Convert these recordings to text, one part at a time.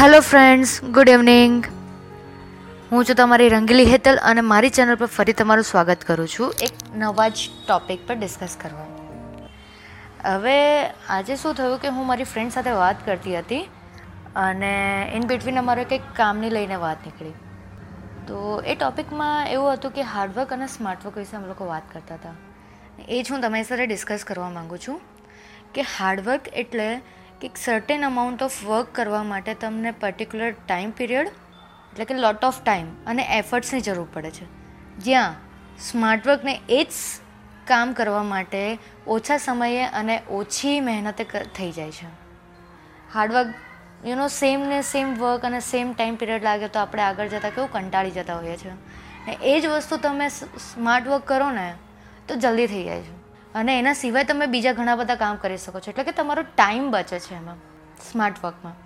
Hello friends good evening હું છું તમારી રંગીલી હેતલ અને મારી ચેનલ પર ફરી તમારું સ્વાગત કરું છું. એક નવા જ ટૉપિક પર ડિસ્કસ કરવા. હવે આજે શું થયું કે હું મારી ફ્રેન્ડ સાથે વાત કરતી હતી અને ઇન બિટવીન અમારે કંઈક કામની લઈને વાત નીકળી. તો એ ટૉપિકમાં એવું હતું કે હાર્ડવર્ક અને સ્માર્ટવર્ક વિશે અમે લોકો વાત કરતા હતા. એ જ હું તમારી સાથે ડિસ્કસ કરવા માગું છું કે હાર્ડવર્ક એટલે કે સર્ટેન અમાઉન્ટ ઓફ વર્ક કરવા માટે તમને પર્ટિક્યુલર ટાઈમ પીરિયડ એટલે કે લોટ ઓફ ટાઈમ અને એફર્ટ્સની જરૂર પડે છે. જ્યાં સ્માર્ટ વર્કને એ જ કામ કરવા માટે ઓછા સમયે અને ઓછી મહેનતે થઈ જાય છે. Hard work you know same ને સેમ વર્ક અને સેમ ટાઈમ પીરિયડ લાગે તો આપણે આગળ જતાં કેવું કંટાળી જતા હોઈએ છીએ ને એ જ વસ્તુ તમે સ્માર્ટ વર્ક કરો ને, તો જલ્દી થઈ જાય છે. અને એના સિવાય તમે બીજા ઘણા બધા કામ કરી શકો છો. એટલે કે તમારો ટાઈમ બચે છે એમાં, સ્માર્ટ વર્કમાં.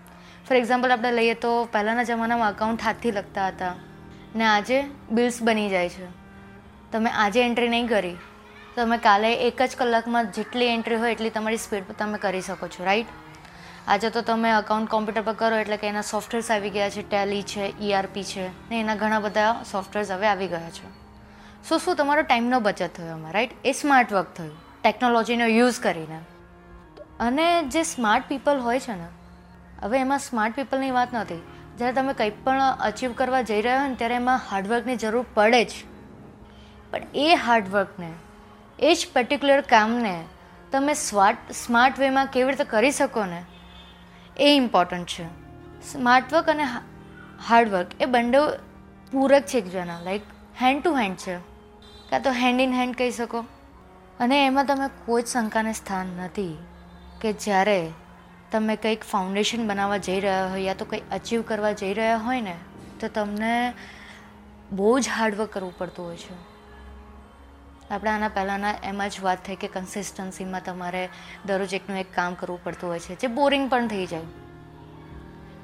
ફોર એક્ઝામ્પલ આપણે લઈએ તો પહેલાંના જમાનામાં અકાઉન્ટ હાથથી લખતા હતા ને આજે બિલ્સ બની જાય છે. તમે આજે એન્ટ્રી નહીં કરી તમે કાલે એક જ કલાકમાં જેટલી એન્ટ્રી હોય એટલી તમારી સ્પીડ પર તમે કરી શકો છો રાઈટ આજે તો તમે અકાઉન્ટ કોમ્પ્યુટર પર કરો એટલે કે એના સોફ્ટવેર્સ આવી ગયા છે ટેલી છે ઈઆરપી છે ને એના ઘણા બધા સોફ્ટવેર્સ હવે આવી ગયા છે. શું શું તમારો ટાઈમનો બચત થયો એમાં રાઈટ એ સ્માર્ટ વર્ક થયું ટેકનોલોજીનો યુઝ કરીને. અને જે સ્માર્ટ પીપલ હોય છે ને, હવે એમાં સ્માર્ટ પીપલની વાત નથી. જ્યારે તમે કંઈ પણ અચીવ કરવા જઈ રહ્યા હોય ને, ત્યારે એમાં હાર્ડવર્કની જરૂર પડે જ. પણ એ હાર્ડવર્કને એ જ પર્ટિક્યુલર કામને તમે સ્માર્ટ સ્માર્ટ વેમાં કેવી રીતે કરી શકો ને, એ ઇમ્પોર્ટન્ટ છે. સ્માર્ટ વર્ક અને હાર્ડવર્ક એ બંને પૂરક છે એકબીજાના લાઈક હેન્ડ ટુ હેન્ડ છે. કાં તો હેન્ડ ઇન હેન્ડ કહી શકો. અને એમાં તમે કોઈ જ શંકાને સ્થાન નથી કે જ્યારે તમે કંઈક ફાઉન્ડેશન બનાવવા જઈ રહ્યા હોય યા તો કંઈ અચીવ કરવા જઈ રહ્યા હોય ને, તો તમને બહુ જ હાર્ડવર્ક કરવું પડતું હોય છે. આપણે આના પહેલાંના એમાં જ વાત થઈ કે કન્સિસ્ટન્સીમાં તમારે દરરોજ એકનું એક કામ કરવું પડતું હોય છે, જે બોરિંગ પણ થઈ જાય.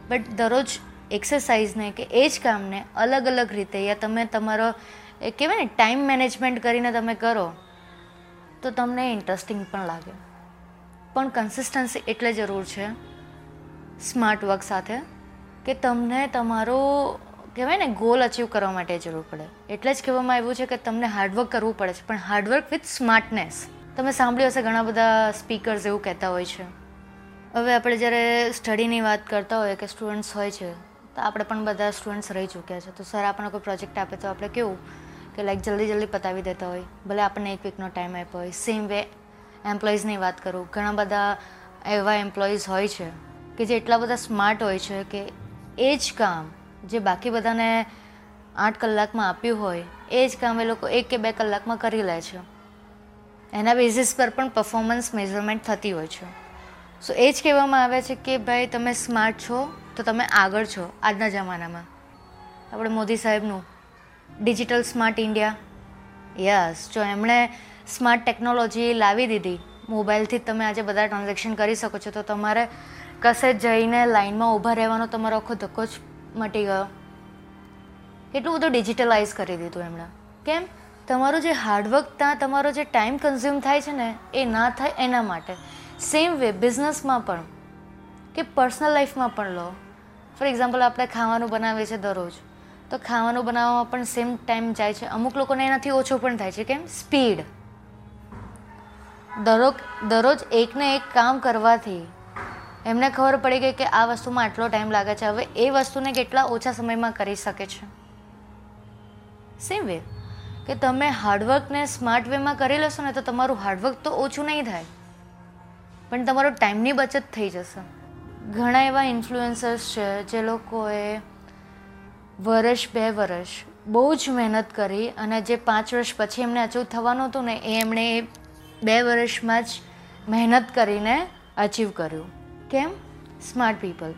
બટ દરરોજ એક્સરસાઇઝને કે એ જ કામને અલગ અલગ રીતે યા તમે તમારો એ કહેવાય ને ટાઈમ મેનેજમેન્ટ કરીને તમે કરો, તો તમને ઇન્ટરેસ્ટિંગ પણ લાગે. પણ કન્સિસ્ટન્સી એટલે જરૂર છે સ્માર્ટ વર્ક સાથે, કે તમને તમારો, કહેવાય ને ગોલ અચીવ કરવા માટે જરૂર પડે. એટલે જ કહેવામાં આવ્યું છે કે તમને હાર્ડવર્ક કરવું પડે છે. પણ હાર્ડવર્ક વિથ સ્માર્ટનેસ તમે સાંભળ્યું હશે, ઘણા બધા સ્પીકર્સ એવું કહેતા હોય છે. હવે આપણે જ્યારે સ્ટડીની વાત કરતા હોઈએ કે સ્ટુડન્ટ્સ હોય છે, તો આપણે પણ બધા સ્ટુડન્ટ્સ રહી ચૂક્યા છે. તો સર આપણને કોઈ પ્રોજેક્ટ આપે તો આપણે કેવું? કે લાઈક જલ્દી જલ્દી પતાવી દેતા હોય. ભલે આપણને એક વીકનો ટાઈમ આપ્યો હોય. સેમ વે એમ્પ્લોઈઝની વાત કરું. ઘણા બધા એવા એમ્પ્લોઈઝ હોય છે કે, જે એટલા બધા સ્માર્ટ હોય છે કે, એ જ કામ જે બાકી બધાને આઠ કલાકમાં આપ્યું હોય, એ જ કામ એ લોકો એક કે બે કલાકમાં કરી લે છે. એના બેઝિસ પર પણ પરફોર્મન્સ મેઝરમેન્ટ થતી હોય છે. સો એ જ કહેવામાં આવે છે કે, ભાઈ, તમે સ્માર્ટ છો, તો તમે આગળ છો. આજના જમાનામાં. આપણે મોદી સાહેબનું ડિજિટલ સ્માર્ટ ઇન્ડિયા યસ જો એમણે સ્માર્ટ ટેકનોલોજી લાવી દીધી, મોબાઈલથી તમે આજે બધા ટ્રાન્ઝેક્શન કરી શકો છો, તો તમારે કશે જઈને લાઇનમાં ઊભા રહેવાનો તમારો આખો ધક્કો જ મટી ગયો. કેટલું બધું ડિજિટલાઇઝ કરી દીધું એમણે. કેમ? તમારું જે હાર્ડવર્ક ત્યાં તમારો જે ટાઈમ કન્ઝ્યુમ થાય છે ને, એ ના થાય એના માટે. સેમ વે બિઝનેસમાં પણ, કે પર્સનલ લાઈફમાં પણ લો. ફોર એક્ઝામ્પલ આપણે ખાવાનું બનાવીએ છીએ દરરોજ. તો ખાવાનું બનાવવામાં પણ સેમ ટાઈમ જાય છે. અમુક લોકોને એનાથી ઓછો પણ થાય છે. કેમ? સ્પીડ દરરોજ દરરોજ એકને એક કામ કરવાથી એમને ખબર પડી ગઈ કે આ વસ્તુમાં આટલો ટાઈમ લાગે છે. હવે એ વસ્તુને કેટલા ઓછા સમયમાં કરી શકે છે? સેમ વે કે તમે હાર્ડવર્કને સ્માર્ટ વેમાં કરી લેશો ને તો તમારું હાર્ડવર્ક તો ઓછું નહીં થાય. પણ તમારો ટાઈમની બચત થઈ જશે. ઘણા એવા ઇન્ફ્લુએન્સર્સ છે જે લોકોએ વર્ષ બે વર્ષ બહુ જ મહેનત કરી અને જે પાંચ વર્ષ પછી એમને અચીવ થવાનું હતું ને એ એમણે બે વર્ષમાં જ મહેનત કરીને અચીવ કર્યું. કેમ? સ્માર્ટ પીપલ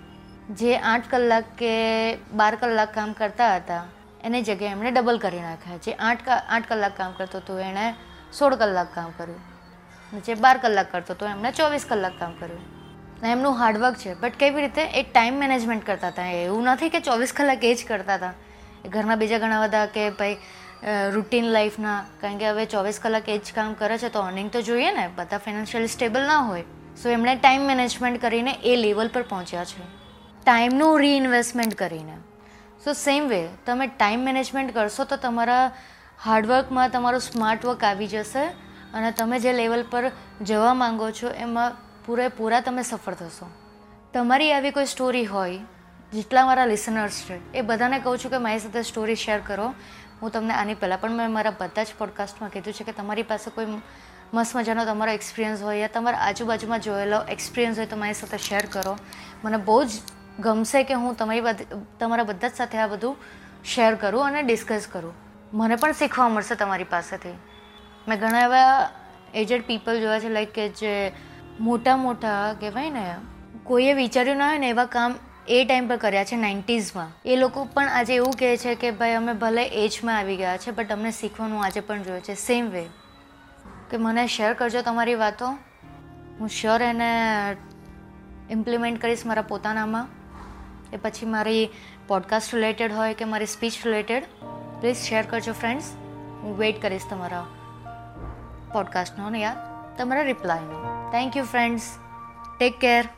જે આઠ કલાક કે બાર કલાક કામ કરતા હતા, એની જગ્યાએ એમણે ડબલ કરી નાખ્યા. જે આઠ આઠ કલાક કામ કરતો હતો, એણે સોળ કલાક કામ કર્યું. જે બાર કલાક કરતો હતો, એમણે ચોવીસ કલાક કામ કર્યું. એમનું હાર્ડવર્ક છે. બટ કેવી રીતે? એ ટાઈમ મેનેજમેન્ટ કરતા હતા. એવું નથી કે ચોવીસ કલાક એ જ કરતા હતા. ઘરના બીજા ઘણા બધા કે ભાઈ રૂટીન લાઈફના કારણ કે હવે ચોવીસ કલાક એ જ કામ કરે છે, તો અર્નિંગ તો જોઈએ ને. બધા ફાઇનાન્શિયલી સ્ટેબલ ના હોય. સો એમણે ટાઈમ મેનેજમેન્ટ કરીને એ લેવલ પર પહોંચ્યા છે. ટાઈમનું રીઇન્વેસ્ટમેન્ટ કરીને. સો સેમ વે તમે ટાઈમ મેનેજમેન્ટ કરશો તો તમારા હાર્ડવર્કમાં તમારું સ્માર્ટ વર્ક આવી જશે. અને તમે જે લેવલ પર જવા માંગો છો, એમાં પૂરેપૂરા તમે સફળ થશો. તમારી આવી કોઈ સ્ટોરી હોય, જેટલા મારા લિસનર્સ છે, એ બધાને કહું છું કે મારી સાથે સ્ટોરી શેર કરો. હું તમને આની પહેલાં પણ મેં મારા બધા જ પોડકાસ્ટમાં કીધું છે કે તમારી પાસે કોઈ મસ્ત મજાનો તમારો એક્સપિરિયન્સ હોય યા તમારા આજુબાજુમાં જોયેલો એક્સપિરિયન્સ હોય તો મારી સાથે શેર કરો. મને બહુ જ ગમશે કે હું તમારી તમારા બધા જ સાથે આ બધું શેર કરું અને ડિસ્કસ કરું. મને પણ શીખવા મળશે તમારી પાસેથી. મેં ઘણા એવા એજડ પીપલ જોયા છે લાઈક કે જે મોટા મોટા કહેવાય ને, કોઈએ વિચાર્યું ના હોય ને એવા કામ એ ટાઈમ પર કર્યા છે નાઇન્ટીઝમાં. એ લોકો પણ આજે એવું કહે છે કે ભાઈ અમે ભલે એજમાં આવી ગયા છે, બટ અમને શીખવાનું આજે પણ જોયું છે સેમ વે કે મને શેર કરજો તમારી વાતો. હું શ્યોર એને ઇમ્પ્લિમેન્ટ કરીશ મારા પોતાનામાં. એ પછી મારી પોડકાસ્ટ રિલેટેડ હોય કે મારી સ્પીચ રિલેટેડ પ્લીઝ શેર કરજો ફ્રેન્ડ્સ હું વેઇટ કરીશ તમારા પોડકાસ્ટનો ને યા તમારા રિપ્લાયનો thank you friends take care